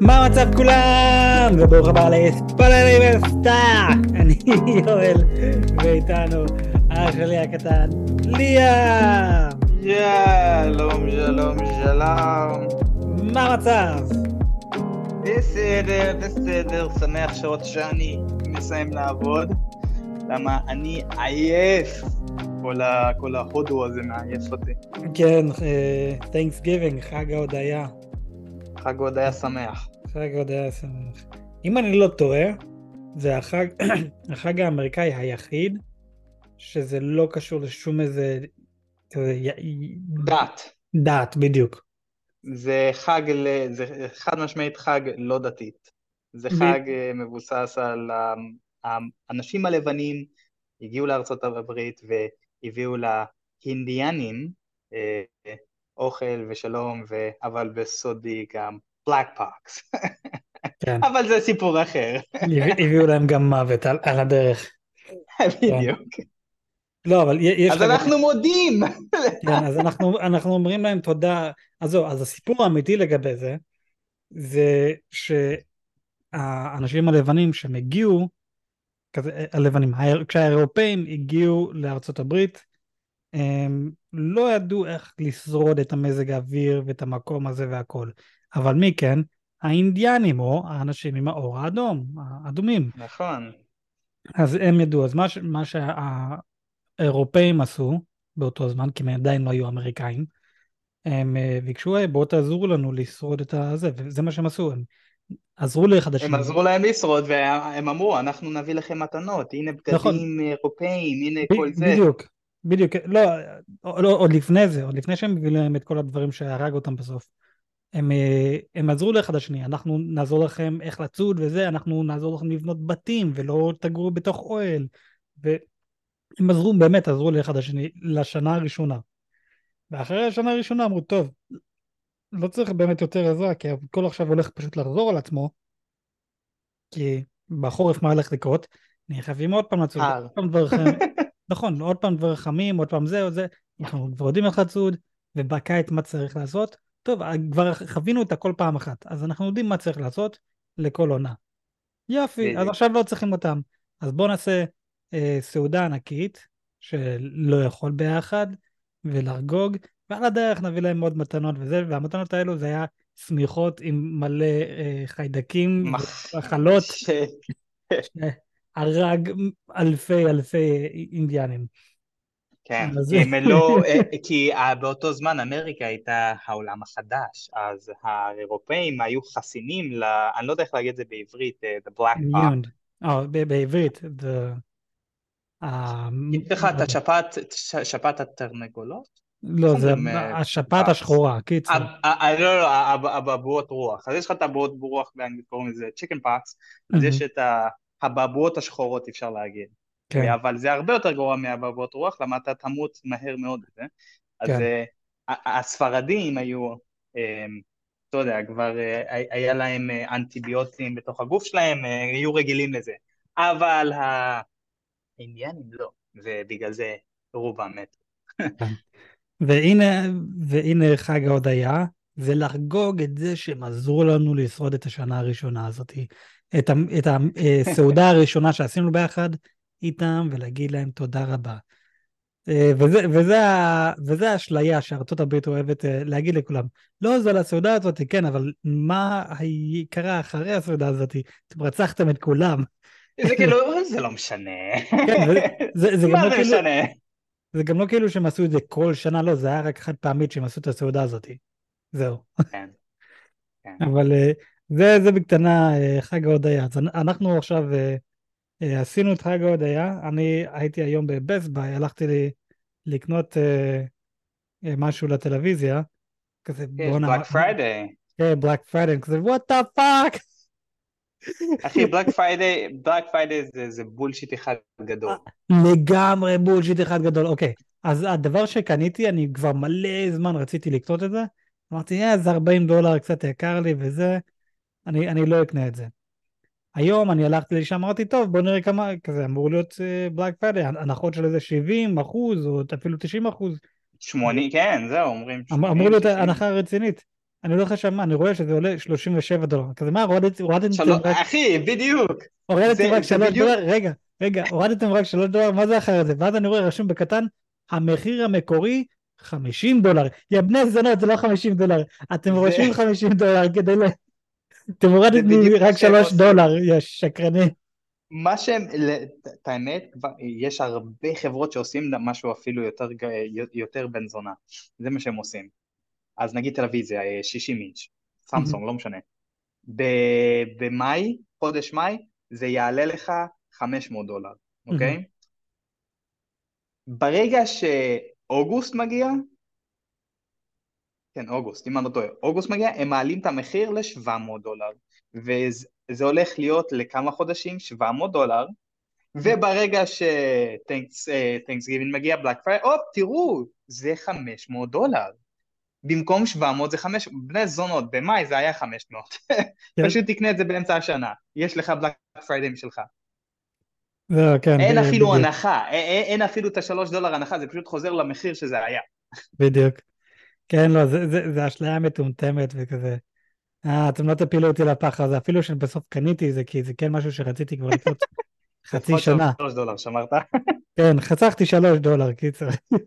מה המצב כולם? וברוך הבא וסטאר! אני יואל, ואיתנו אח שלי הקטן, ליאם! שלום, שלום, שלום. מה המצב? בסדר, בסדר, שמח שעוד שאני מסיים לעבוד. למה אני עייף. כל, ה, כל ההודו הזה מעייף אותי. כן, תנקס uh, גיבינג, חג ההודיה. חג ההודיה שמח. חג ההודיה שמח. אם אני לא טועה, זה החג, החג האמריקאי היחיד שזה לא קשור לשום איזה... דת. דת, בדיוק. זה חג, זה חד משמעית חג לא דתית. זה חג ב... מבוסס על האנשים הלבנים הגיעו לארצות הברית והביאו להינדיאנים אה, אוכל ושלום, ו... אבל בסודי גם black pox. כן. אבל זה סיפור אחר. הביאו להם גם מוות על, על הדרך. בדיוק. לא, אבל יש... אז אנחנו גם... מודים! כן, אז אנחנו, אנחנו אומרים להם תודה. אז זהו, אז הסיפור האמיתי לגבי זה, זה שהאנשים הלבנים שהם הגיעו, כזה, הלבנים, כשהאירופאים הגיעו לארצות הברית, הם לא ידעו איך לשרוד את המזג האוויר ואת המקום הזה והכל. אבל מי כן? האינדיאנים או האנשים עם האור האדום, האדומים. נכון. אז הם ידעו, אז מה, מה שהאירופאים עשו באותו זמן, כי הם עדיין לא היו אמריקאים, הם אה, ביקשו, בואו תעזרו לנו לשרוד את הזה, וזה מה שהם עשו, הם עזרו לאחד השני. הם עזרו להם לשרוד, והם אמרו, אנחנו נביא לכם מתנות, הנה בגדים נכון. אירופאים, הנה ב- כל זה. בדיוק, בדיוק, לא, לא, עוד לפני זה, עוד לפני שהם הביאו להם את כל הדברים שהרג אותם בסוף. הם, אה, הם עזרו לאחד השני, אנחנו נעזור לכם איך לצוד וזה, אנחנו נעזור לכם לבנות בתים ולא תגורו בתוך אוהל. והם עזרו, באמת עזרו לאחד השני לשנה הראשונה. ואחרי השנה הראשונה אמרו, טוב, לא צריך באמת יותר עזרה, כי הכל עכשיו הולך פשוט לחזור על עצמו, כי בחורף מה הולך לקרות? נהיה חייבים עוד פעם לצוד, עוד פעם דבר חמים, נכון, עוד פעם דבר חמים, עוד פעם זה או זה, אנחנו כבר יודעים איך לצוד, ובקיץ מה צריך לעשות, טוב, כבר חווינו את הכל פעם אחת, אז אנחנו יודעים מה צריך לעשות לכל עונה. יופי, אז עכשיו לא צריכים אותם. אז בואו נעשה אה, סעודה ענקית, שלא יכול ביחד, ולחגוג, ועל הדרך נביא להם עוד מתנות וזה, והמתנות האלו זה היה שמיכות עם מלא אה, חיידקים, מחלות, שהרג אלפי אלפי אינדיאנים. כן, הם לא, אה, כי באותו זמן אמריקה הייתה העולם החדש, אז האירופאים היו חסינים ל... אני לא יודע איך להגיד את זה בעברית, אה, the black pot. אה, בעברית, the... יש לך את השפעת, שפעת התרנגולות? לא, זה השפעת השחורה, קיצר. לא, לא, אבעבועות רוח. אז יש לך את אבעבועות רוח באנגלית, קוראים לזה chicken pox, אז יש את הבעבועות השחורות, אפשר להגיד. כן. אבל זה הרבה יותר גרוע מאבעבועות רוח, למה אתה תמות מהר מאוד בזה. אז כן. הספרדים היו, אתה יודע, כבר היה להם אנטיביוטים בתוך הגוף שלהם, היו רגילים לזה. אבל האינדיאנים לא, ובגלל זה רובם מתו. כן. והנה, והנה חג ההודיה, ולחגוג את זה שהם עזרו לנו לשרוד את השנה הראשונה הזאת, את, את הסעודה הראשונה שעשינו ביחד איתם, ולהגיד להם תודה רבה. אה, וזה, וזה, וזה האשליה שארצות הברית אוהבת אה, להגיד לכולם. לא, זה על הסעודה הזאת, כן, אבל מה קרה אחרי הסעודה הזאת? אתם רצחתם את כולם. זה כאילו, זה לא משנה. כן, זה, זה מה לא זה כאילו, משנה? זה גם לא כאילו שהם עשו את זה כל שנה, לא, זה היה רק חד פעמית שהם עשו את הסעודה הזאת. זהו. כן. כן. אבל אה, זה, זה בקטנה חג ההודיה. אז אנחנו עכשיו עשינו את חג ההודיה, אני הייתי היום בבסט ביי, הלכתי לי לקנות משהו לטלוויזיה, כזה בואנה... Black Friday. כן, Black Friday, כזה what the fuck. אחי, Black Friday, Black Friday זה bullshit אחד גדול. לגמרי bullshit אחד גדול, אוקיי. אז הדבר שקניתי, אני כבר מלא זמן רציתי לקנות את זה. אמרתי, אה, זה 40 דולר, קצת יקר לי וזה, אני, אני לא אקנה את זה. היום אני הלכתי לשם, אמרתי, טוב, בוא נראה כמה, כזה אמור להיות Black uh, Friday, הנחות של איזה 70 אחוז, או אפילו 90 אחוז. 80, כן, זהו, אומרים 80. אמור להיות הנחה רצינית. אני הולך לשם, אני רואה שזה עולה 37 דולר. כזה מה, הורדתם רק... אחי, בדיוק. הורדתם רק 3 דולר? רגע, רגע, הורדתם רק 3 דולר, מה זה אחרי זה? ואז אני רואה רשום בקטן, המחיר המקורי 50 דולר. יא בני זונות, זה לא 50 דולר. אתם רושמים 50 דולר כדי הורדתם רק 3 דולר, יא שקרנים. מה שהם, את האמת, יש הרבה חברות שעושים משהו אפילו יותר, יותר בן זונה. זה מה שהם עושים. אז נגיד טלוויזיה, 60 אינץ', סמסונג, לא משנה. במאי, חודש מאי, זה יעלה לך 500 דולר, אוקיי? ברגע שאוגוסט מגיע, כן, אוגוסט, אם אני לא טועה, אוגוסט מגיע, הם מעלים את המחיר ל-700 דולר, וזה הולך להיות לכמה חודשים, 700 דולר, וברגע שטנקס אה, מגיע, בלק פריי, הופ, תראו, זה 500 דולר. במקום 700 זה 500, בני זונות, במאי זה היה 500. כן. פשוט תקנה את זה באמצע השנה, יש לך בלק פריידי משלך. לא, כן, אין אפילו בדיוק. הנחה, אין, אין אפילו את השלוש דולר הנחה, זה פשוט חוזר למחיר שזה היה. בדיוק. כן, לא, זה, זה, זה אשליה מטומטמת וכזה. אה, אתם לא תפילו אותי לפח הזה, אפילו שבסוף קניתי זה, כי זה כן משהו שרציתי כבר לקנות חצי שנה. שלוש דולר, שמרת? כן, חסכתי שלוש דולר, קיצר.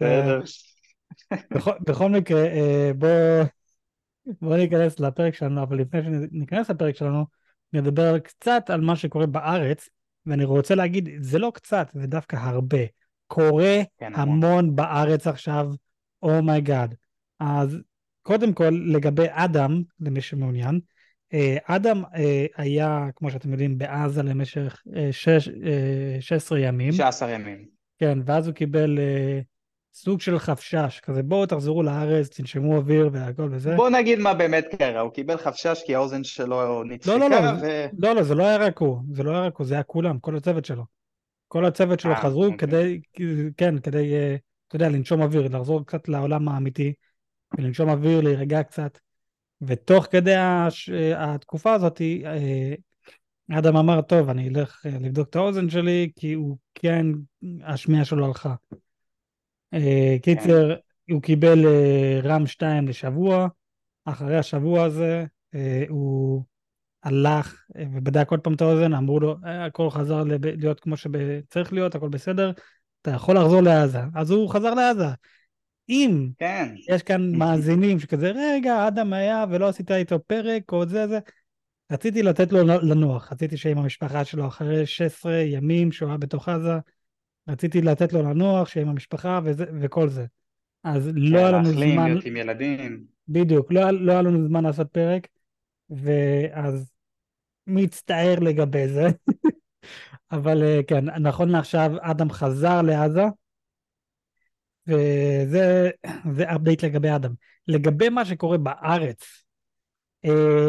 בסדר. בכל, בכל מקרה, אה, בואו בוא ניכנס לפרק שלנו, אבל לפני שניכנס לפרק שלנו, נדבר קצת על מה שקורה בארץ, ואני רוצה להגיד, זה לא קצת, זה דווקא הרבה. קורה כן, המון בארץ עכשיו, oh my god. Oh אז קודם כל, לגבי אדם, למי שמעוניין, אה, אדם אה, היה, כמו שאתם יודעים, בעזה למשך 16 ימים. 16 ימים. כן, ואז הוא קיבל סוג של חפשש, כזה בואו תחזרו לארץ, תנשמו אוויר והכל וזה. בוא נגיד מה באמת קרה, הוא קיבל חפשש כי האוזן שלו נדפקה לא, לא, לא, ו... לא, לא, זה לא היה רק הוא, זה לא היה רק הוא, זה היה כולם, כל הצוות שלו. כל הצוות שלו 아, אה, חזרו אוקיי. כדי, כן, כדי, אה, אתה יודע, לנשום אוויר, לחזור קצת לעולם האמיתי, ולנשום אוויר, להירגע קצת. ותוך כדי הש... התקופה הזאת, אה, אדם אמר, טוב, אני אלך לבדוק את האוזן שלי, כי הוא כן, השמיעה שלו הלכה. קיצר, כן. הוא קיבל רם 2 לשבוע, אחרי השבוע הזה הוא הלך ובדק עוד פעם את האוזן, אמרו לו, הכל חזר להיות כמו שצריך להיות, הכל בסדר, אתה יכול לחזור לעזה. אז הוא חזר לעזה. אם כן. יש כאן מאזינים שכזה, רגע, אדם היה ולא עשית איתו פרק או זה זה, רציתי לתת לו לנוח, רציתי שעם המשפחה שלו אחרי 16 ימים שהוא היה בתוך עזה, רציתי לתת לו לנוח, שיהיה עם המשפחה וזה, וכל זה. אז לא היה לנו זמן... להחלים, להיות עם ילדים. בדיוק, לא, לא היה לנו זמן לעשות פרק, ואז מצטער לגבי זה. אבל אה, כן, נכון לעכשיו אדם חזר לעזה, וזה אפדייט לגבי אדם. לגבי מה שקורה בארץ, אה,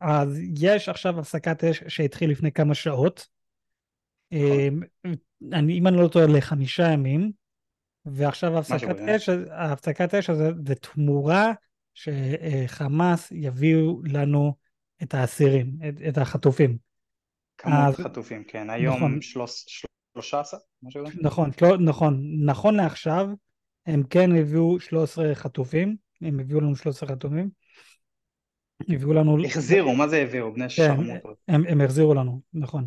אז יש עכשיו הפסקת אש שהתחיל לפני כמה שעות. אה, אני, אם אני לא טועה, לחמישה ימים, ועכשיו הפסקת אש, הפסקת אש הזה זה תמורה שחמאס יביאו לנו את האסירים, את, את החטופים. כמות אז, חטופים, כן, היום נכון, שלושה עשר, משהו כזה? נכון, לא, נכון, נכון לעכשיו, הם כן הביאו 13 חטופים, הם הביאו לנו 13 חטופים. הביאו לנו... החזירו, מה זה הביאו? בני כן, שרמוטות. הם, הם החזירו לנו, נכון.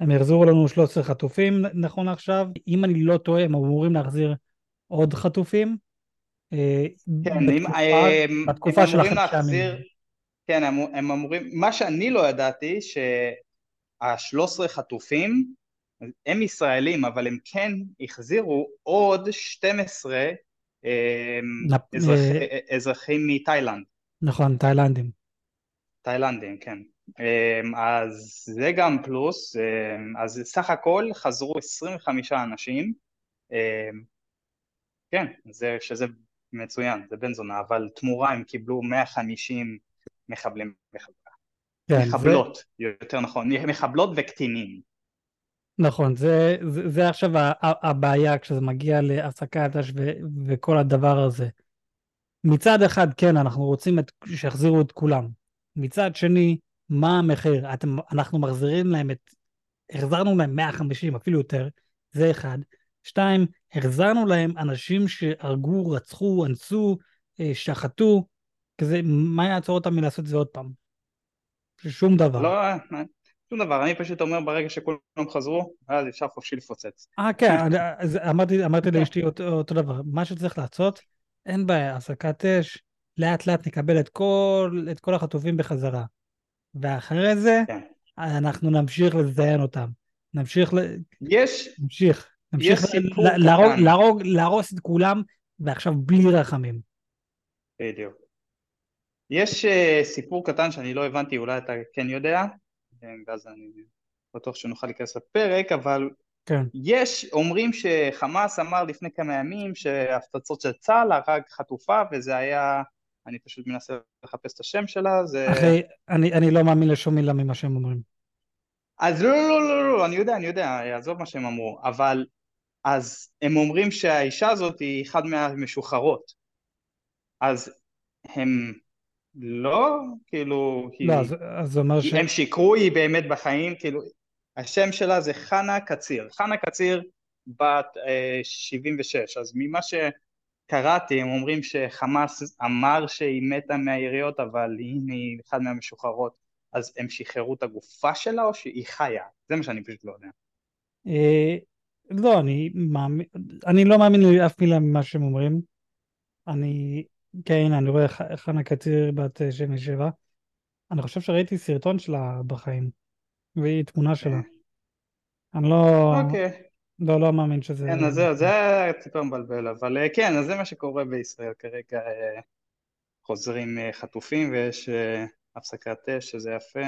הם יחזירו לנו 13 חטופים נכון עכשיו, אם אני לא טועה הם אמורים להחזיר עוד חטופים. אה, כן, בתקופה, אם, בתקופה הם של החמישה ימים. כן, הם, הם אמורים, מה שאני לא ידעתי, שה-13 חטופים הם ישראלים, אבל הם כן החזירו עוד 12 אה, נפ... אזרח, אזרחים מתאילנד. נכון, תאילנדים. תאילנדים, כן. אמ, אז זה גם פלוס, אמ, אז סך הכל חזרו 25 אנשים, אמ, כן, זה, שזה מצוין, זה בן זונה, אבל תמורה הם קיבלו 150 מחבלים בחברה. כן, מחבלות, זה... יותר נכון, מחבלות וקטינים. נכון, זה, זה, זה עכשיו הבעיה כשזה מגיע להפסקת אש וכל הדבר הזה. מצד אחד, כן, אנחנו רוצים את, שיחזירו את כולם. מצד שני, מה המחיר? אתם, אנחנו מחזירים להם את... החזרנו להם 150, אפילו יותר, זה אחד. שתיים, החזרנו להם אנשים שהרגו, רצחו, אנסו, אה, שחטו, כזה, מה יעצור אותם מלעשות את זה עוד פעם? שום דבר. לא, שום דבר, אני פשוט אומר ברגע שכולם חזרו, אז אפשר חופשי לפוצץ. אה, כן, אז אמרתי, אמרתי לאשתי אותו, אותו דבר, מה שצריך לעשות, אין בעיה, הפסקת אש, לאט לאט נקבל את כל, את כל החטופים בחזרה. ואחרי זה, כן. אנחנו נמשיך לזיין אותם. נמשיך ל... יש... נמשיך. נמשיך להרוג, להרוג, להרוס את כולם, ועכשיו בלי רחמים. בדיוק. יש uh, סיפור קטן שאני לא הבנתי, אולי אתה כן יודע, כן, ואז אני בטוח שנוכל להיכנס לפרק, אבל כן. יש, אומרים שחמאס אמר לפני כמה ימים שהפצצות של צה"ל הרג חטופה, וזה היה, אני פשוט מנסה לחפש את השם שלה, זה... אחי, אני, אני לא מאמין לשום מילה ממה שהם אומרים. אז לא, לא, לא, לא, לא, אני יודע, אני יודע, עזוב מה שהם אמרו, אבל אז הם אומרים שהאישה הזאת היא אחת מהמשוחררות. אז הם לא, כאילו, היא... לא, אז, אז זה אומר ש... הם שיקרו, היא באמת בחיים, כאילו, השם שלה זה חנה קציר. חנה קציר בת אה, 76, אז ממה שקראתי, הם אומרים שחמאס אמר שהיא מתה מהיריות, אבל הנה היא אחד מהמשוחררות. אז הם שחררו את הגופה שלה או שהיא חיה? זה מה שאני פשוט לא יודע. אה, לא, אני, מאמין, אני לא מאמין לאף מילה ממה שהם אומרים. אני, כן, אני רואה חנה קציר בת 77. אני חושב שראיתי סרטון שלה בחיים, והיא תמונה שלה. אני לא... אוקיי. לא, לא מאמין שזה... כן, אז זהו, זה טיפה מבלבל, אבל אה, כן, אז זה מה שקורה בישראל כרגע. אה, חוזרים חטופים ויש הפסקת אש, שזה יפה.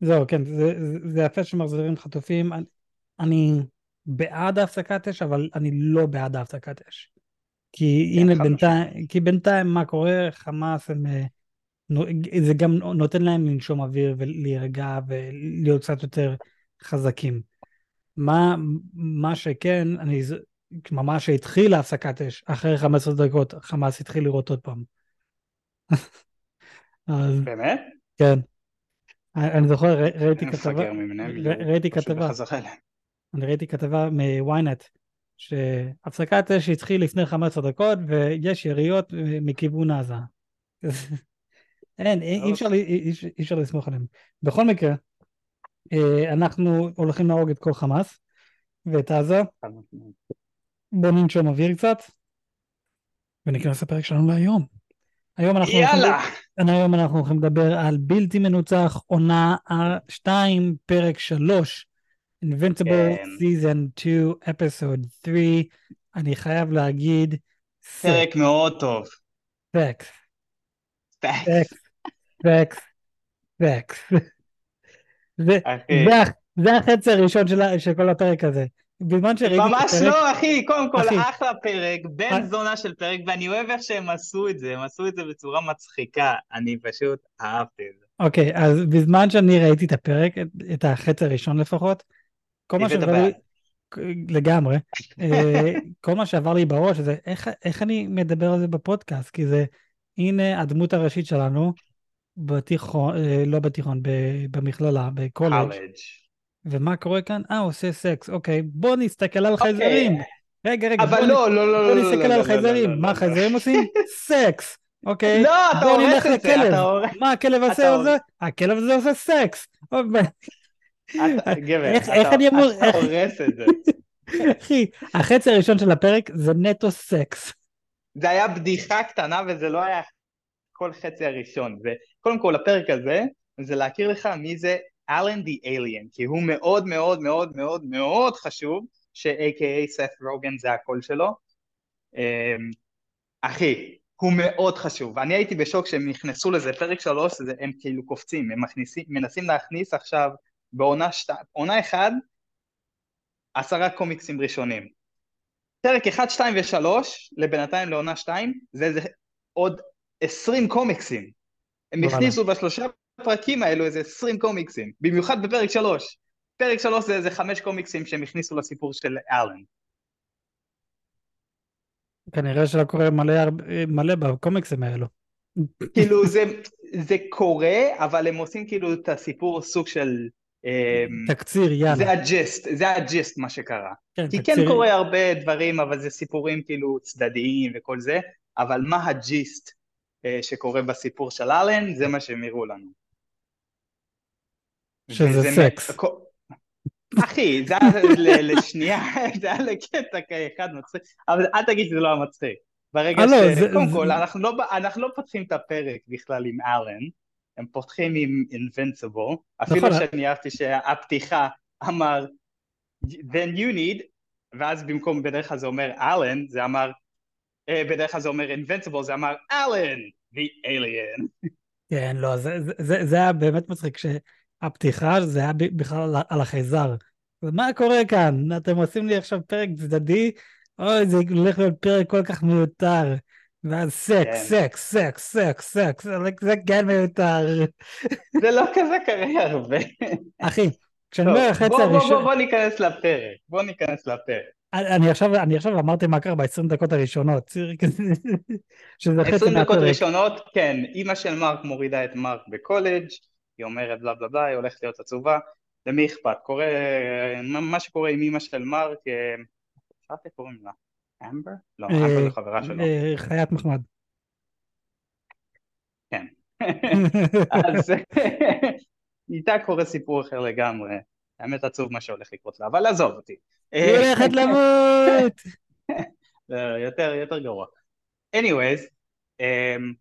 זהו, כן, זה, זה יפה שמחזירים חטופים. אני, אני בעד הפסקת אש, אבל אני לא בעד הפסקת אש. כי הנה בינתיים, כי בינתיים מה קורה, חמאס הם... אה, זה גם נותן להם לנשום אוויר ולהירגע ולהיות קצת יותר חזקים. מה, מה שכן, אני ממש התחילה הפסקת אש, אחרי 15 דקות חמאס התחיל לראות עוד פעם. אז... באמת? כן. אני זוכר, ראיתי כתבה, ראיתי כתבה, אני ראיתי כתבה מוויינט, שהפסקת אש התחיל לפני 15 דקות ויש יריות מכיוון עזה. אין, אי אפשר, אי אפשר לסמוך עליהם. בכל מקרה, אה, אנחנו הולכים להרוג את כל חמאס ואת עזה. בואו ננשום אוויר קצת וניכנס לפרק שלנו להיום. היום אנחנו, יאללה. הולכים, היום אנחנו הולכים לדבר על בלתי מנוצח, עונה 2, פרק 3, Invincible כן. Season 2, Episode 3. אני חייב להגיד... פרק סק. מאוד טוב. פקס. פקס. פקס. פקס. זה החצי הראשון של כל הפרק הזה. בזמן שראיתי את הפרק... ממש לא, אחי, קודם כל, אחי. אחלה פרק, בן אה. זונה של פרק, ואני אוהב איך שהם עשו את זה, הם עשו את זה בצורה מצחיקה, אני פשוט אהבתי את זה. אוקיי, אז בזמן שאני ראיתי את הפרק, את החצי הראשון לפחות, כל מה שעבר לי... לגמרי. אה, כל מה שעבר לי בראש זה איך, איך אני מדבר על זה בפודקאסט, כי זה, הנה הדמות הראשית שלנו, בתיכון, אה, לא בתיכון, במכללה, בקולג'. ומה קורה כאן? אה, עושה סקס. אוקיי, בוא נסתכל על חייזרים. רגע, רגע, אבל לא, לא, לא, בוא נסתכל על חייזרים. מה חייזרים עושים? סקס. אוקיי? לא, אתה הורס את זה, אתה הורס. מה הכלב עושה? הכלב הזה עושה סקס. גבר, אתה הורס את זה. אחי, החצי הראשון של הפרק זה נטו סקס. זה היה בדיחה קטנה וזה לא היה כל חצי הראשון. וקודם כל, הפרק הזה, זה להכיר לך מי זה אלן די אליאן, כי הוא מאוד מאוד מאוד מאוד מאוד חשוב, ש-AKA סף רוגן זה הקול שלו. אמ, אחי, הוא מאוד חשוב. אני הייתי בשוק שהם נכנסו לזה, פרק שלוש, הם כאילו קופצים, הם מכניסים, מנסים להכניס עכשיו בעונה שת... עונה אחד, עשרה קומיקסים ראשונים. פרק אחד, שתיים ושלוש, לבינתיים לעונה שתיים, זה, זה עוד עשרים קומיקסים. הם הכניסו בשלושה הפרקים האלו איזה 20 קומיקסים, במיוחד בפרק 3. פרק 3 זה איזה 5 קומיקסים שהם הכניסו לסיפור של אלן. כנראה שלא קורה מלא, מלא בקומיקסים האלו. כאילו זה, זה קורה, אבל הם עושים כאילו את הסיפור סוג של... אמ, תקציר, יאללה. זה הג'יסט, זה הג'יסט מה שקרה. כן, כי תקציר... כן קורה הרבה דברים, אבל זה סיפורים כאילו צדדיים וכל זה, אבל מה הג'יסט שקורה בסיפור של אלן, זה מה שהם הראו לנו. שזה סקס. אחי, זה היה לשנייה, זה היה לקטע כאחד מצחיק, אבל אל תגיד שזה לא היה מצחיק. ברגע 아, אה, ש... לא, קודם כל, לא, אנחנו לא פותחים את הפרק בכלל עם אלן, הם פותחים עם Invincible, אפילו נכון. שאני אהבתי שהפתיחה אמר then you need, ואז במקום בדרך כלל זה אומר אלן, זה אמר, אה, בדרך כלל זה אומר Invincible, זה אמר אלן, the alien. כן, לא, זה, זה, זה, זה היה באמת מצחיק, שהפתיחה זה היה בכלל על החייזר. מה קורה כאן? אתם עושים לי עכשיו פרק צדדי, אוי, זה הולך להיות פרק כל כך מיותר. ואז סקס, כן. סקס, סקס, סקס, סקס, זה כן מיותר. זה לא כזה קרה הרבה. אחי, כשאני אומר החצי הראשון... בוא, בוא ניכנס לפרק, בוא ניכנס לפרק. אני עכשיו, אני עכשיו אמרתי מה קרה ב-20 דקות הראשונות, שזה חצי 20 דקות ראשונות, כן, אימא של מרק מורידה את מרק בקולג', היא אומרת בלה בלה בלה, היא הולכת להיות עצובה, למי אכפת? קורה, מה שקורה עם אימא של מרק, איך אה, קוראים לה? אמבר? לא, אמבר זה חברה שלו. אה, חיית מחמד. כן. אז איתה קורה סיפור אחר לגמרי. האמת עצוב מה שהולך לקרות לה, אבל עזוב אותי. היא הולכת למות! יותר, יותר גרוע. anyways, um,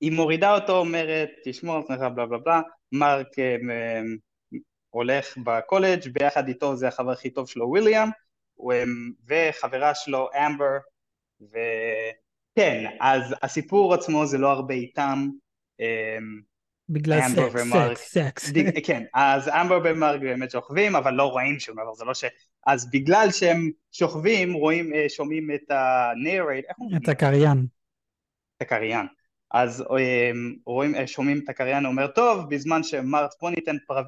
היא מורידה אותו, אומרת, תשמור על עצמך, בלה בלה בלה, מרק um, הולך בקולג', ביחד איתו זה החבר הכי טוב שלו, וויליאם, וחברה שלו, אמבר, וכן, אז הסיפור עצמו זה לא הרבה איתם, um, בגלל סקס, סקס, סקס. כן, אז אמבר ומרק באמת שוכבים, אבל לא רואים שום דבר, זה לא ש... אז בגלל שהם שוכבים, רואים, אה, שומעים את ה narrate, איך אומרים? את הקריין. את הקריין. אז אה, רואים, אה, שומעים את הקריין, אומר, טוב, בזמן שמרק, בוא ניתן פר,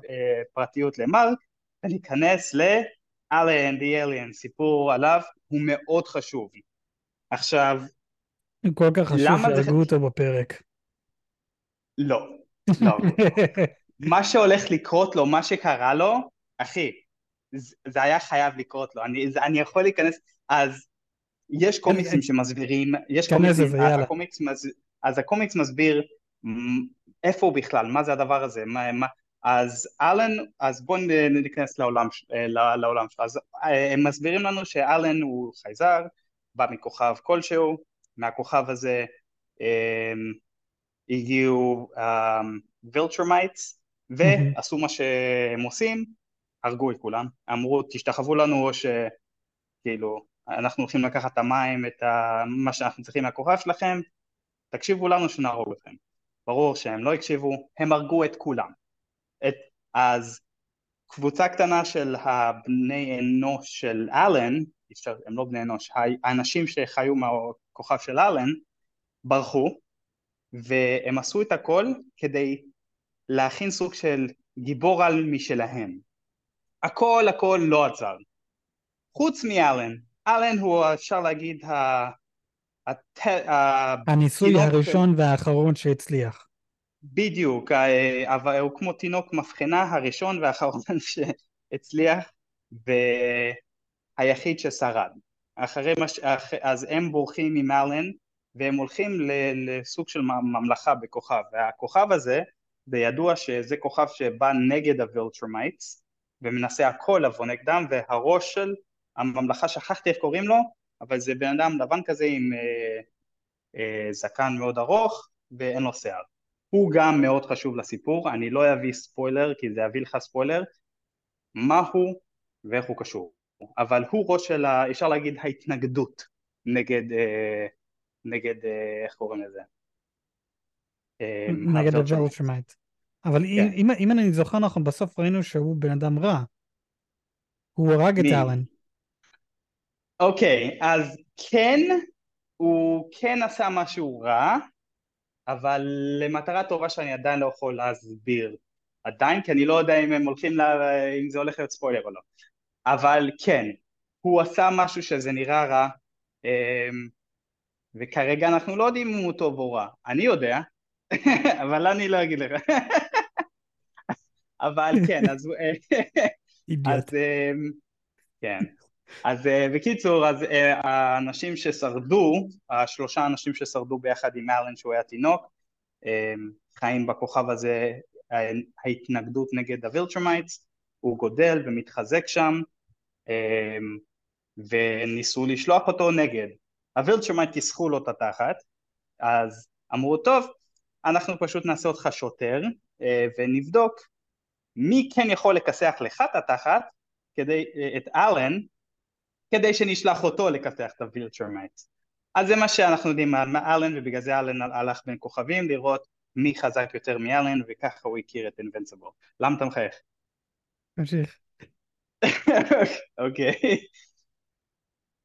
פרטיות למרק, וניכנס ל-Alien the Alien, סיפור עליו, הוא מאוד חשוב. עכשיו, כל כך חשוב שהרגו אותו בפרק. לא, לא. מה שהולך לקרות לו, מה שקרה לו, אחי, זה היה חייב לקרות לו. אני, אני יכול להיכנס, אז יש קומיקסים שמסבירים, יש קומיקסים, הקומיקס, אז הקומיקס מסביר איפה הוא בכלל, מה זה הדבר הזה, מה, מה, אז אלן, אז בואו ניכנס לעולם, לעולם שלו, אז אה, הם מסבירים לנו שאלן הוא חייזר, בא מכוכב כלשהו, מהכוכב הזה אמ, הגיעו Viltrumites um, ועשו מה שהם עושים, הרגו את כולם, אמרו תשתחוו לנו או שכאילו אנחנו הולכים לקחת את המים, את ה... מה שאנחנו צריכים מהכוכב שלכם, תקשיבו לנו שנהרוג אתכם. ברור שהם לא הקשיבו, הם הרגו את כולם. את... אז קבוצה קטנה של הבני אנוש של אלן, הם לא בני אנוש, האנשים שחיו מהכוכב של אלן, ברחו, והם עשו את הכל כדי להכין סוג של גיבור על משלהם. הכל הכל לא עצר. חוץ מאלן, אלן הוא אפשר להגיד ה... הת... הניסוי. הראשון והאחרון שהצליח. בדיוק, אבל הוא כמו תינוק מבחנה הראשון והאחרון שהצליח והיחיד ששרד. אחרי מש... אז הם בורחים עם אלן והם הולכים לסוג של ממלכה בכוכב, והכוכב הזה, זה ידוע שזה כוכב שבא נגד ה Viltrumites, ומנסה הכל לבוא נגדם, והראש של הממלכה, שכחתי איך קוראים לו, אבל זה בן אדם לבן כזה עם אה, אה, זקן מאוד ארוך, ואין לו שיער. הוא גם מאוד חשוב לסיפור, אני לא אביא ספוילר, כי זה יביא לך ספוילר, מה הוא ואיך הוא קשור. אבל הוא ראש של, אפשר להגיד, ההתנגדות נגד אה, נגד, אה, איך קוראים לזה? אה, נגד ה Viltrumite. אבל כן. אם, אם אני זוכר נכון, בסוף ראינו שהוא בן אדם רע. הוא הרג את אלן. אוקיי, אז כן, הוא כן עשה משהו רע, אבל למטרה טובה שאני עדיין לא יכול להסביר עדיין, כי אני לא יודע אם הם הולכים, לה, אם זה הולך להיות ספוילר או לא. אבל כן, הוא עשה משהו שזה נראה רע, אמ, וכרגע אנחנו לא יודעים אם הוא טוב או רע. אני יודע, אבל אני לא אגיד לך. אבל כן, אז... אז אמ, כן. אז בקיצור, אז האנשים ששרדו, השלושה אנשים ששרדו ביחד עם אלן שהוא היה תינוק, חיים בכוכב הזה ההתנגדות נגד ה Viltrumites, הוא גדל ומתחזק שם וניסו לשלוח אותו נגד. ה Viltrumite כיסחו לו את התחת, אז אמרו טוב, אנחנו פשוט נעשה אותך שוטר ונבדוק מי כן יכול לכסח לך את התחת, כדי, את אלן, כדי שנשלח אותו לכסח את ה Viltrumite. אז זה מה שאנחנו יודעים על אלן ובגלל זה אלן הלך בין כוכבים לראות מי חזק יותר מאלן וככה הוא הכיר את Invincible. למה אתה מחייך? תמשיך. אוקיי.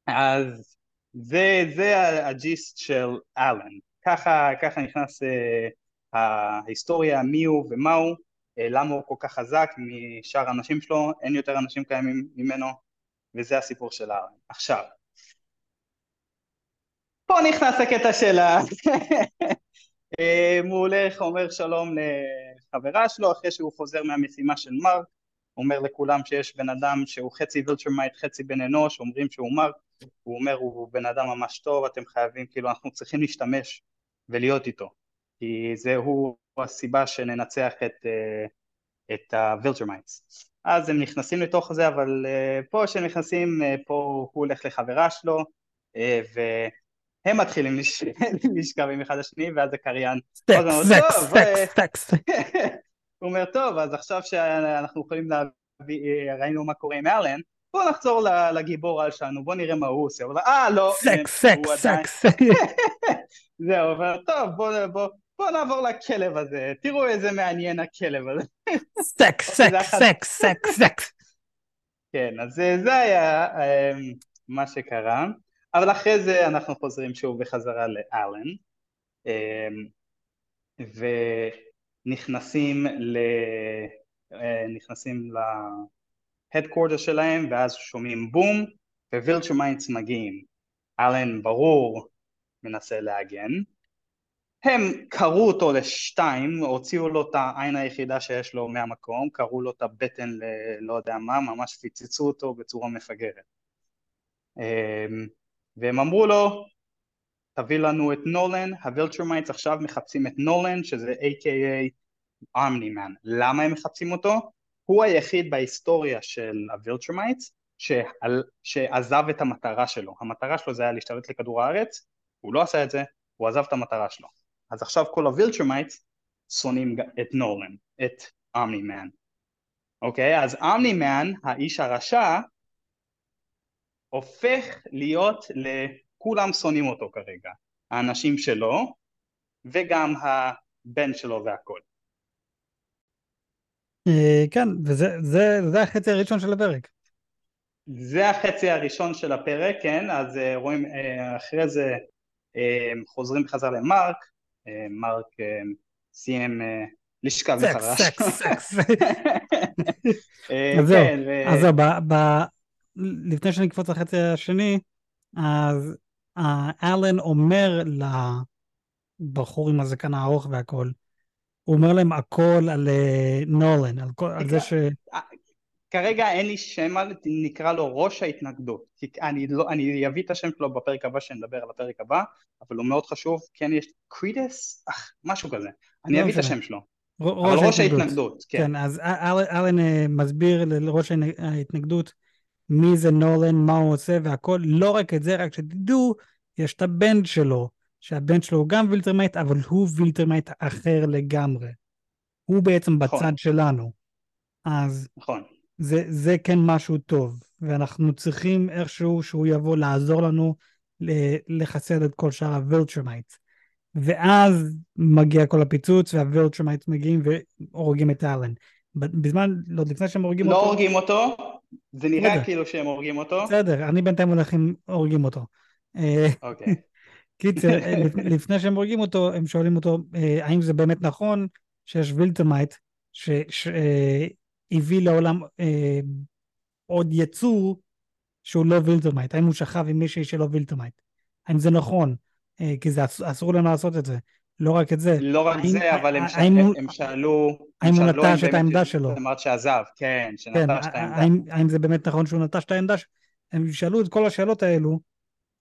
אז זה, זה הג'יסט של אלן. ככה, ככה נכנס uh, ההיסטוריה, מי הוא ומה הוא, uh, למה הוא כל כך חזק משאר האנשים שלו, אין יותר אנשים קיימים ממנו, וזה הסיפור של אלן. עכשיו, פה נכנס הקטע של ה... הוא הולך, אומר שלום לחברה שלו, אחרי שהוא חוזר מהמשימה של מרק, אומר לכולם שיש בן אדם שהוא חצי Viltrumite, חצי בן אנוש, אומרים שהוא מרק, הוא אומר הוא בן אדם ממש טוב, אתם חייבים, כאילו אנחנו צריכים להשתמש ולהיות איתו, כי זה הוא הסיבה שננצח את, את ה Viltrumites. אז הם נכנסים לתוך זה, אבל פה כשהם נכנסים, פה הוא הולך לחברה שלו, ו... הם מתחילים לשכב עם אחד השני, ואז הקריין... סקס, סקס, סקס, סקס. הוא אומר, טוב, אז עכשיו שאנחנו יכולים להביא, ראינו מה קורה עם אלן, בוא נחזור לגיבור על שלנו, בוא נראה מה הוא עושה. הוא אומר, אה, לא. סקס, סקס, סקס. זהו, אבל טוב, בוא, בוא, בוא נעבור לכלב הזה, תראו איזה מעניין הכלב הזה. סקס, סקס, סקס, סקס, סקס. כן, אז זה היה מה שקרה. אבל אחרי זה אנחנו חוזרים שוב בחזרה לאלן אמ, ונכנסים ל... אה, נכנסים לה headquarter שלהם ואז שומעים בום Viltrumites מגיעים אלן ברור מנסה להגן הם קרעו אותו לשתיים, הוציאו לו את העין היחידה שיש לו מהמקום, קרעו לו את הבטן ללא יודע מה, ממש פיצצו אותו בצורה מפגרת. אמ, והם אמרו לו תביא לנו את נולן, ה Viltrumites עכשיו מחפשים את נולן שזה A.K.A. Omni-Man. למה הם מחפשים אותו? הוא היחיד בהיסטוריה של ה Viltrumites שעזב את המטרה שלו. המטרה שלו זה היה להשתלט לכדור הארץ, הוא לא עשה את זה, הוא עזב את המטרה שלו. אז עכשיו כל ה Viltrumites שונאים את נולן, את Omni-Man. אוקיי? אז אומני-מן, האיש הרשע, הופך להיות, לכולם שונאים אותו כרגע, האנשים שלו וגם הבן שלו והכל. אה, כן, וזה החצי הראשון של הפרק. זה החצי הראשון של הפרק, כן, אז אה, רואים אה, אחרי זה חוזרים בחזרה למרק, מרק סיים לשכב מחדש. סקס, סקס, סקס. אז זהו, כן, אז זהו, לפני שנקפוץ לחצי השני, אז אלן אומר לבחור עם הזקן הארוך והכל, הוא אומר להם הכל על אה, נולן, על, כל, על זה ש... כרגע אין לי שם, נקרא לו ראש ההתנגדות. אני, לא, אני אביא את השם שלו בפרק הבא, שנדבר על הפרק הבא, אבל הוא מאוד חשוב, כן יש קרידס, משהו כזה. אני לא אביא את השם שלו. אבל ראש ההתנגדות, כן. כן, אז אלן אה, מסביר לראש ההתנגדות מי זה נולן, מה הוא עושה והכל, לא רק את זה, רק שתדעו, יש את הבן שלו, שהבן שלו הוא גם Viltrumite, אבל הוא Viltrumite אחר לגמרי. הוא בעצם נכון. בצד שלנו. אז נכון. זה, זה כן משהו טוב, ואנחנו צריכים איכשהו שהוא יבוא לעזור לנו לחסל את כל שאר ה Viltrumite. ואז מגיע כל הפיצוץ וה Viltrumite מגיעים והורגים את אלן. בזמן, לא לפני שהם הורגים לא אותו... לא הורגים אותו, זה נראה בסדר. כאילו שהם הורגים אותו. בסדר, אני בינתיים הולך עם הורגים אותו. אה, אוקיי. קיצר, לפני שהם הורגים אותו, הם שואלים אותו, אה, האם זה באמת נכון שיש Viltrumite שהביא לעולם אה, עוד יצור שהוא לא Viltrumite? האם הוא שכב עם מישהי שלא Viltrumite? האם זה נכון? כי זה אסור לנו לעשות את זה. לא רק את זה. לא רק האם, זה, אבל הם, האם, הם, הם שאלו... האם הוא נטש את העמדה שלו? אמרת שעזב, כן, שנטש כן, את העמדה. האם, האם זה באמת נכון שהוא נטש את העמדה, הם שאלו את כל השאלות האלו,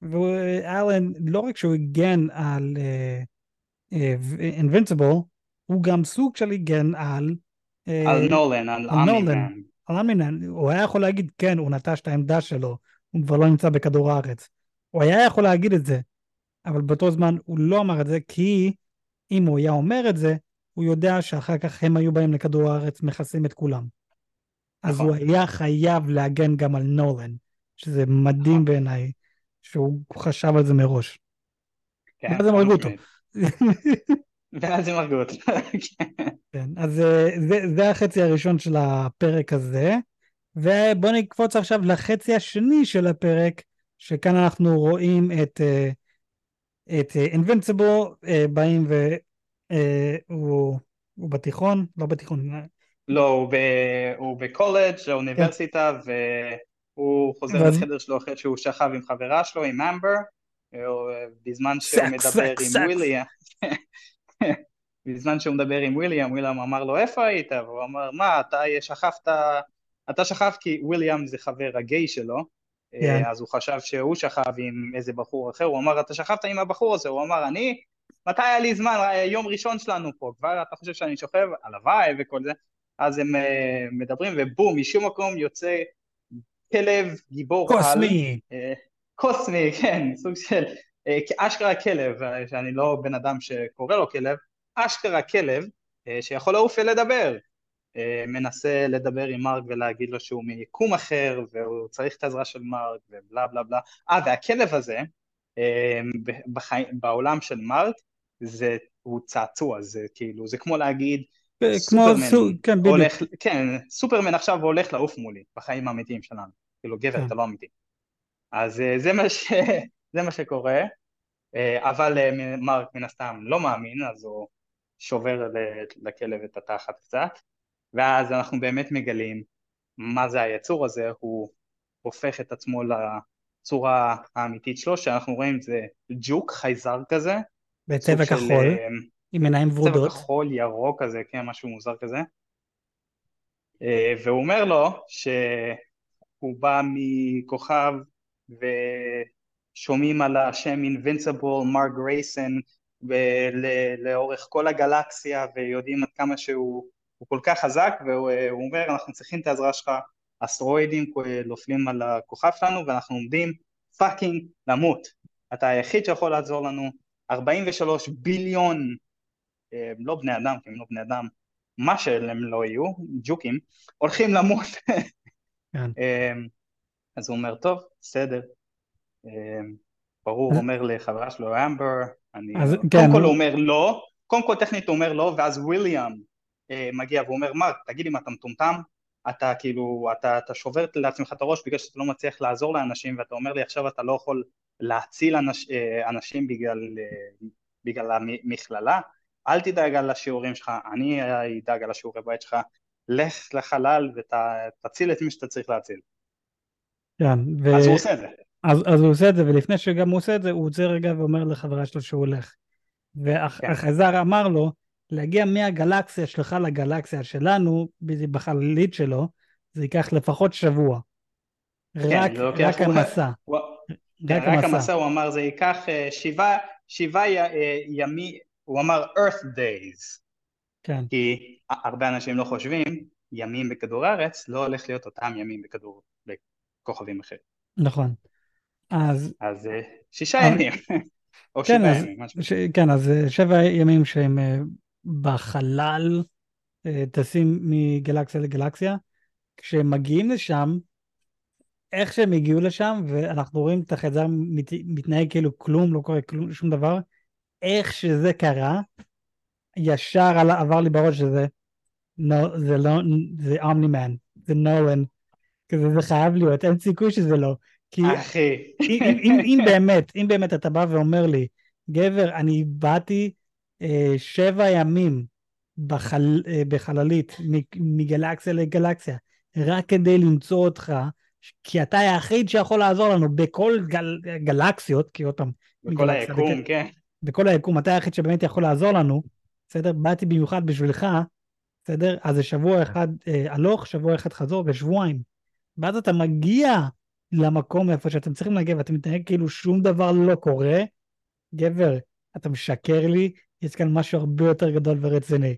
ואלן, לא רק שהוא הגן על Invincible, אה, אה, הוא גם סוג של הגן על... Uh, על נולן, על אמימן. על אמימן, הוא היה יכול להגיד, כן, הוא נטש את העמדה שלו, הוא כבר לא נמצא בכדור הארץ. הוא היה יכול להגיד את זה, אבל באותו זמן הוא לא אמר את זה, כי אם הוא היה אומר את זה, הוא יודע שאחר כך הם היו באים לכדור הארץ, מכסים את כולם. אז הוא נכון. היה חייב להגן גם על נולן, שזה מדהים נכון. בעיניי, שהוא חשב על זה מראש. כן, ואז הם הרגו אותו. ואז הם הרגו אותו. כן, אז אה, זה, זה החצי הראשון של הפרק הזה, ובואו נקפוץ עכשיו לחצי השני של הפרק, שכאן אנחנו רואים את, אה, את אינבנסיבול אה, באים והוא הוא בתיכון, לא בתיכון. לא, הוא, ב, הוא בקולג', האוניברסיטה, כן. והוא חוזר. לחדר שלו אחרי שהוא שכב עם חברה שלו, עם אמבר, בזמן שהוא מדבר עם וויליאם. בזמן שהוא מדבר עם וויליאם, וויליאם אמר לו איפה היית? והוא אמר מה אתה שכבת, אתה שכב כי וויליאם זה חבר הגיי שלו, yeah. כן. אז הוא חשב שהוא שכב עם איזה בחור אחר, הוא אמר אתה שכבת עם הבחור הזה, הוא אמר אני, מתי היה לי זמן, יום ראשון שלנו פה, כבר אתה חושב שאני שוכב, הלוואי וכל זה, אז הם uh, מדברים ובום, משום מקום יוצא כלב גיבור קוסמי. על, uh, קוסמי, כן, סוג של, אשכרה כלב, שאני לא בן אדם שקורא לו כלב, אשכרה כלב uh, שיכול לעוף ולדבר. אה, מנסה לדבר עם מרק ולהגיד לו שהוא מיקום אחר והוא צריך את העזרה של מרק ובלה בלה בלה. אה, והכלב הזה אה, בחי... בעולם של מרק זה, הוא צעצוע, זה כאילו, זה כמו להגיד אה, סופרמן סו... כן, הולך, כן, סופרמן עכשיו הולך לעוף מולי בחיים האמיתיים שלנו, כאילו גבר כן. אתה לא אמיתי. אז זה מה, ש... זה מה שקורה, אבל מרק מן הסתם לא מאמין, אז הוא שובר לכלב את התחת קצת, ואז אנחנו באמת מגלים מה זה היצור הזה, הוא הופך את עצמו לצורה האמיתית שלו, שאנחנו רואים זה ג'וק, חייזר כזה. בצבע כחול, של, אה, עם עיניים ורודות. צבע כחול, ירוק כזה, כן, משהו מוזר כזה. אה, והוא אומר לו שהוא בא מכוכב ושומעים על השם Invincible, מרק גרייסן, לאורך כל הגלקסיה ויודעים עד כמה שהוא הוא כל כך חזק והוא אומר אנחנו צריכים את העזרה שלך, אסטרואידים נופלים על הכוכב שלנו ואנחנו עומדים fucking למות, אתה היחיד שיכול לעזור לנו, 43 billion, אה, לא בני אדם, כי הם לא בני אדם, מה שהם לא יהיו, ג'וקים, הולכים למות. כן. אה, אז הוא אומר, טוב, בסדר. אה, ברור, אומר לחברה שלו, אמבר, אני... אז, קודם כן. כל הוא אומר לא, קודם כל טכנית הוא אומר לא, ואז וויליאם אה, מגיע ואומר מרק תגיד אם אתה מטומטם אתה כאילו אתה, אתה שובר לעצמך את הראש בגלל שאתה לא מצליח לעזור לאנשים ואתה אומר לי עכשיו אתה לא יכול להציל אנש, אה, אנשים בגלל, אה, בגלל המכללה אל תדאג על השיעורים שלך אני אדאג על השיעורי בית שלך לך לחלל ותציל את מי שאתה צריך להציל כן, ו... אז הוא עושה את זה אז, אז הוא עושה את זה ולפני שגם הוא עושה את זה הוא עוצר רגע ואומר לחברה שלו שהוא הולך והחייזר כן. אמר לו להגיע מהגלקסיה שלך לגלקסיה שלנו, בחללית שלו, זה ייקח לפחות שבוע. כן, רק, רק המסע. רק, המסע. הוא אמר, זה ייקח uh, שבעה שבע uh, ימים, הוא אמר earth days. כן. כי הרבה אנשים לא חושבים, ימים בכדור הארץ לא הולך להיות אותם ימים בכדור, בכוכבים אחרים. נכון. אז... אז uh, שישה ימים. או כן, שבעה ימים, משהו. ש... כן, אז שבע ימים שהם בחלל, אה, טסים מגלקסיה לגלקסיה. כשהם מגיעים לשם, איך שהם הגיעו לשם, ואנחנו רואים את החייזר מת, מתנהג כאילו כלום, לא קורה כלום, שום דבר, איך שזה קרה, ישר עבר לי בראש שזה, no, זה לא, זה אומנימן, זה נולן, כזה זה חייב להיות, אין סיכוי שזה לא. כי אחי. אם, אם, אם באמת, אם באמת אתה בא ואומר לי, גבר, אני באתי אה, שבע ימים בחל, אה, בחללית מגלקסיה לגלקסיה, רק כדי למצוא אותך, כי אתה היחיד שיכול לעזור לנו בכל גל, גלקסיות, כי עוד פעם, בכל היקום, בכל, כן. בכל היקום, אתה היחיד שבאמת יכול לעזור לנו, בסדר? באתי במיוחד בשבילך, בסדר? אז זה שבוע אחד אה, הלוך, שבוע אחד חזור ושבועיים. ואז אתה מגיע למקום איפה שאתם צריכים להגיע ואתם מתנהג כאילו שום דבר לא קורה, גבר, אתה משקר לי, יש כאן משהו הרבה יותר גדול ורציני.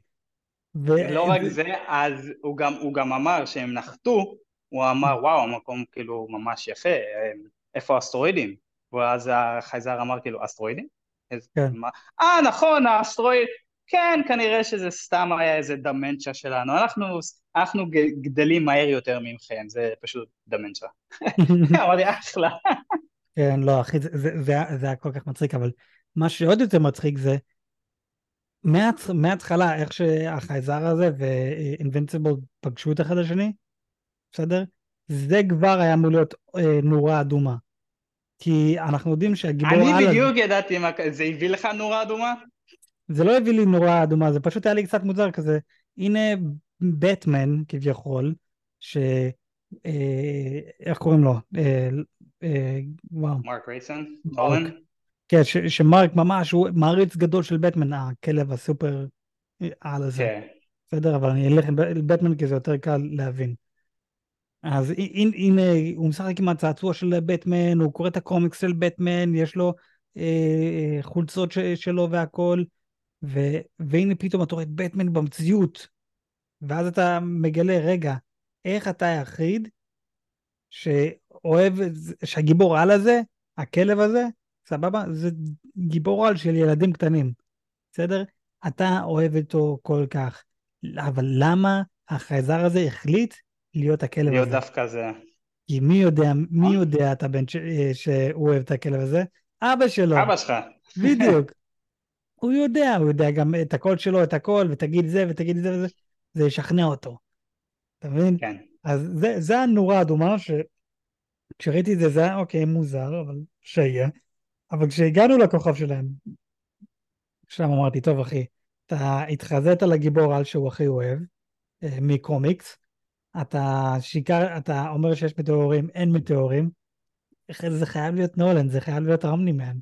ו... לא רק זה, אז הוא גם, הוא גם אמר שהם נחתו, הוא אמר וואו המקום כאילו ממש יפה, איפה האסטרואידים? ואז החייזר אמר כאילו אסטרואידים? כן. אה נכון האסטרואיד, כן כנראה שזה סתם היה איזה דמנצ'ה שלנו, אנחנו, אנחנו גדלים מהר יותר ממכם, זה פשוט דמנצ'ה. אמרתי אחלה. כן לא אחי זה, זה, זה, זה היה כל כך מצחיק אבל מה שעוד יותר מצחיק זה מההתח... מההתחלה איך שהחייזר הזה ואינבנסיבול פגשו את אחד השני, בסדר? זה כבר היה אמור להיות אה, נורה אדומה. כי אנחנו יודעים שהגיבור אני. בדיוק ידעתי מה... זה הביא לך נורה אדומה? זה לא הביא לי נורה אדומה, זה פשוט היה לי קצת מוזר כזה. הנה בטמן כביכול, ש... אה, איך קוראים לו? אה, אה, וואו. מרק רייסון? נולן? כן, ש, שמרק ממש הוא מעריץ גדול של בטמן, הכלב הסופר על הזה. כן. בסדר, אבל אני אלך עם בטמן כי זה יותר קל להבין. אז הנה, הוא משחק עם הצעצוע של בטמן, הוא קורא את הקומיקס של בטמן, יש לו אה, חולצות ש, שלו והכל, ו, והנה פתאום אתה רואה את בטמן במציאות, ואז אתה מגלה, רגע, איך אתה היחיד שאוהב, שהגיבור על הזה, הכלב הזה, סבבה? זה גיבור על של ילדים קטנים, בסדר? אתה אוהב אותו כל כך, אבל למה החייזר הזה החליט להיות הכלב להיות הזה? להיות דווקא זה. כי מי יודע, מי אה? יודע את הבן ש... אה, שהוא אוהב את הכלב הזה? אבא שלו. אבא שלך. בדיוק. הוא יודע, הוא יודע גם את הקול שלו, את הכל, ותגיד זה ותגיד זה וזה, זה ישכנע אותו. אתה מבין? כן. אז זה, זה הנורה האדומה, שכשראיתי את זה, זה היה אוקיי, מוזר, אבל שיהיה. אבל כשהגענו לכוכב שלהם, שם אמרתי, טוב אחי, אתה התחזית לגיבור על שהוא הכי אוהב, אה, מקומיקס, אתה שיקר, אתה אומר שיש מטאורים, אין מטאורים, זה חייב להיות נולן, זה חייב להיות Omni-Man.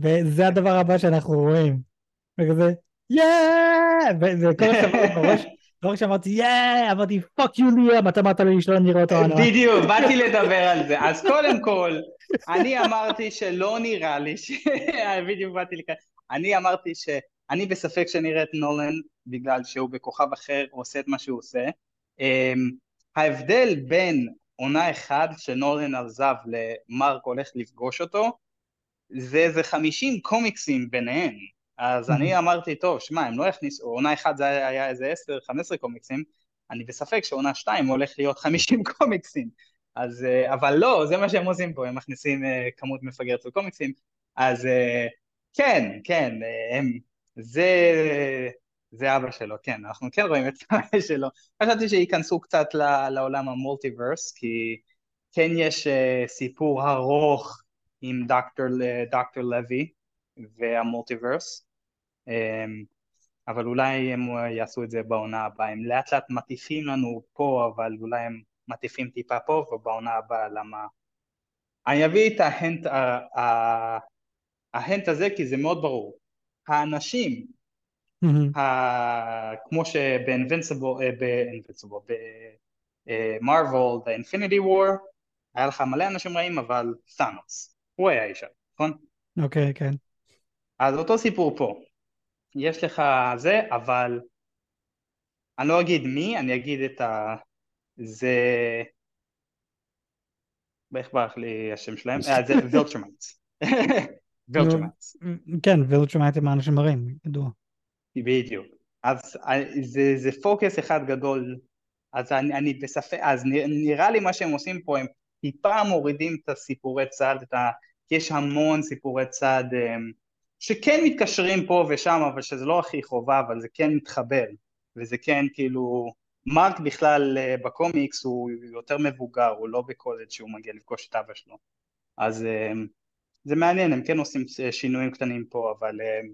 וזה הדבר הבא שאנחנו רואים. וכזה, yeah! וכל השבוע בראש, לא רק שאמרתי yeah, אמרתי fuck you ליאם, אתה אמרת לי שלא נראה אותו העונה. בדיוק, באתי לדבר על זה. אז קודם כל, אני אמרתי שלא נראה לי ש... בדיוק באתי לכאן. אני אמרתי שאני בספק שנראה את נולן בגלל שהוא בכוכב אחר עושה את מה שהוא עושה. אמ, ההבדל בין עונה אחד שנולן עזב למרק הולך לפגוש אותו זה איזה חמישים קומיקסים ביניהם. אז אני אמרתי טוב שמע הם לא יכניסו עונה אחת זה היה איזה עשר חמש עשרה קומיקסים אני בספק שעונה שתיים הולך להיות חמישים קומיקסים. אז אה, אבל לא זה מה שהם עושים פה הם מכניסים אה, כמות מפגרת של קומיקסים. אז אה, כן כן הם זה זה אבא שלו, כן, אנחנו כן רואים את אבא שלו. חשבתי שייכנסו קצת לעולם המולטיברס, כי כן יש סיפור ארוך עם דוקטור, דוקטור לוי והמולטיברס, um, אבל אולי הם יעשו את זה בעונה הבאה. הם לאט לאט מטיפים לנו פה, אבל אולי הם מטיפים טיפה פה, ובעונה הבאה למה... אני אביא את ההנט, ההנט הזה כי זה מאוד ברור. האנשים Mm-hmm. כמו שבאינבנסיבול, באינבנסיבול, במרוויל, באינפיניטי וור, היה לך מלא אנשים רעים, אבל סאנוס, הוא היה אישה, נכון? אוקיי, okay, כן. אז אותו סיפור פה. יש לך זה, אבל אני לא אגיד מי, אני אגיד את ה... זה... איך ברח לי השם שלהם? אה, זה וילצ'רמייטס. וילצ'רמייטס. כן, וילצ'רמייטס הם האנשים הרעים, ידוע. בדיוק. אז אה, זה, זה פוקוס אחד גדול, אז אני, אני בספק, אז נראה לי מה שהם עושים פה, הם טיפה מורידים את הסיפורי צד, את ה, כי יש המון סיפורי צד אמ, שכן מתקשרים פה ושם, אבל שזה לא הכי חובה, אבל זה כן מתחבר, וזה כן כאילו, מרק בכלל אה, בקומיקס הוא יותר מבוגר, הוא לא בקולג' שהוא מגיע לפגוש את אבא שלו, אז אמ, זה מעניין, הם כן עושים אה, שינויים קטנים פה, אבל אמ,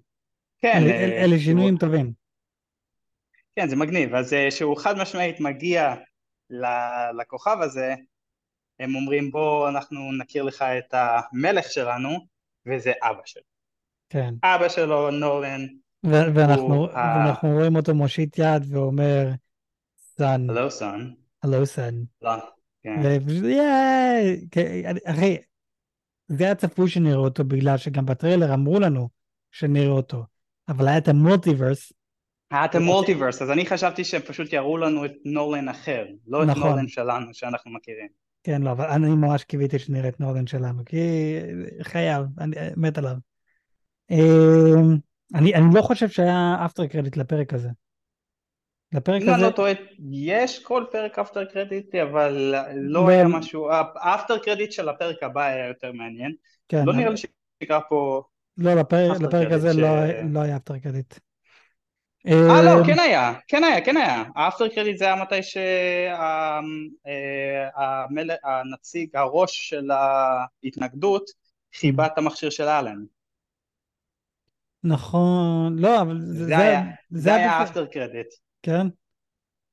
כן. אלה, אה, אלה שינויים שהוא... טובים. כן, זה מגניב. אז שהוא חד משמעית מגיע לכוכב הזה, הם אומרים בוא אנחנו נכיר לך את המלך שלנו, וזה אבא שלו. כן. אבא שלו, נולן. ו- ואנחנו, ואנחנו רואים אותו מושיט יד ואומר, son. Hello son. Hello son. לא, כן. ופשוט, אחי, זה היה צפוי שנראה אותו בגלל שגם בטריילר אמרו לנו שנראה אותו, אבל היה את ה multiverse. היה את ה multiverse, אז אני חשבתי שהם פשוט יראו לנו את נולן אחר, לא את נכון. נולן שלנו שאנחנו מכירים. כן, לא, אבל אני ממש קיוויתי שנראה את נולן שלנו, כי חייב, אני מת עליו. אמ, אני, אני לא חושב שהיה אפטר קרדיט לפרק הזה. לפרק אם אני הזה, לא טועה, יש כל פרק אפטר קרדיט, אבל לא- לא היה משהו, האפטר קרדיט של הפרק הבא היה יותר מעניין. כן, לא נראה לי שיקרה פה... לא, לפרק, לפרק הזה ש- לא, לא היה אפטר קרדיט. אה לא, אמ, כן היה, כן היה, כן היה. האפטר קרדיט זה היה מתי שהנציג, הראש של ההתנגדות, חיבה את המכשיר של אלן. נכון, לא, אבל זה, זה היה- זה היה האפטר קרדיט. כן?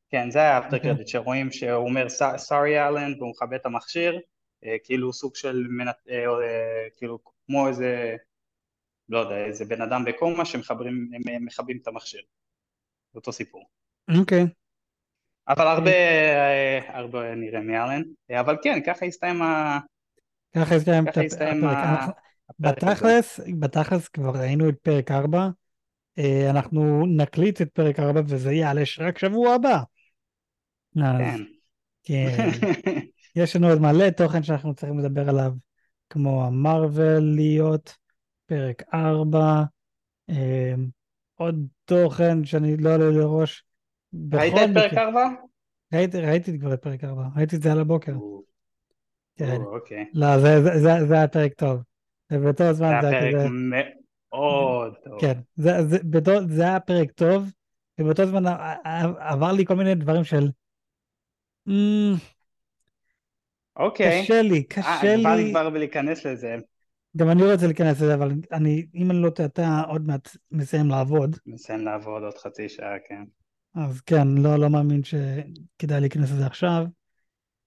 כן, זה היה האפטר אוקיי. קרדיט, שרואים שהוא אומר סורי אלן והוא מכבה את המכשיר, אה, כאילו סוג של, אה, אה, כאילו כמו איזה, לא יודע, איזה בן אדם בקומה שמחברים, הם מכבים את המכשיר. אותו סיפור. אוקיי. אבל הרבה, אה, הרבה נראה מאלן, אה, אבל כן, ככה הסתיים ה... ככה הסתיים הפרק. בתכלס, בתכלס כבר ראינו את פרק 4, אנחנו נקליט את פרק 4 וזה יעלה רק שבוע הבא. כן. כן, יש לנו עוד מלא תוכן שאנחנו צריכים לדבר עליו, כמו המרוויליות, פרק 4, עוד תוכן שאני לא עולה לראש. ראית את פרק מקרה- 4? ראיתי, ראיתי כבר את פרק 4, ראיתי את זה על הבוקר. כן. אוקיי. לא, זה, זה, זה, זה היה פרק טוב. ובאותו זמן זה זה היה היה פרק כזה, מאוד טוב. כן, זה, זה, באותו, זה היה פרק טוב, ובאותו זמן עבר לי כל מיני דברים של, "אמ, אוקיי. קשה לי, אה, קשה בא לי לי, כבר להיכנס לזה. גם אני רוצה להיכנס לזה, אבל אני, אם אני לא טועה, אתה עוד מעט מסיים לעבוד, מסיים לעבוד עוד חצי שעה, כן. אז כן, לא, לא מאמין שכדאי להיכנס לזה עכשיו,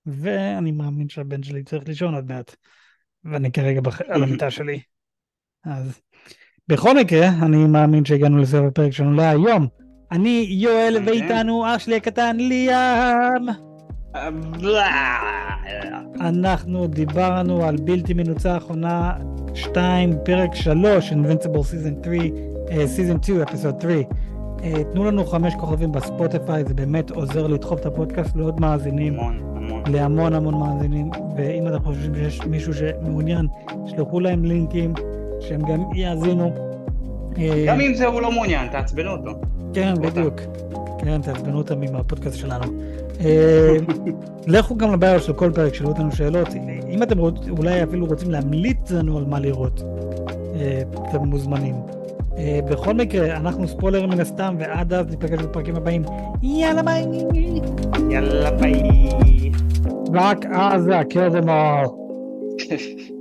ואני מאמין שהבן שלי צריך לישון עוד מעט, ואני כרגע בח... על המיטה שלי. אז בכל מקרה, אני מאמין שהגענו לסוף הפרק שלנו להיום. אני יואל, אוקיי. ואיתנו אח שלי הקטן ליאם. אנחנו דיברנו על בלתי מנוצח עונה 2, פרק 3, Invincible Season 3, uh, Season 2, Episode 3. Uh, תנו לנו חמש כוכבים בספוטיפיי, זה באמת עוזר לדחוף את הפודקאסט לעוד מאזינים, המון, המון. להמון המון מאזינים, ואם אתם חושבים שיש מישהו שמעוניין, שלחו להם לינקים, שהם גם יאזינו. אה, גם אם זה הוא לא מעוניין, תעצבנו אותו. כן. בדיוק. כן, תעצבנו אותם עם הפודקאסט שלנו. אה, לכו גם לביו של כל פרק, שאלו אותנו שאלות. אם אתם אולי אפילו רוצים להמליץ לנו על מה לראות, אה, אתם מוזמנים. אה, בכל מקרה, אנחנו ספוילרים מן הסתם, ועד אז ניפגש בפרקים הבאים. יאללה ביי! יאללה ביי. רק אז, kill them all.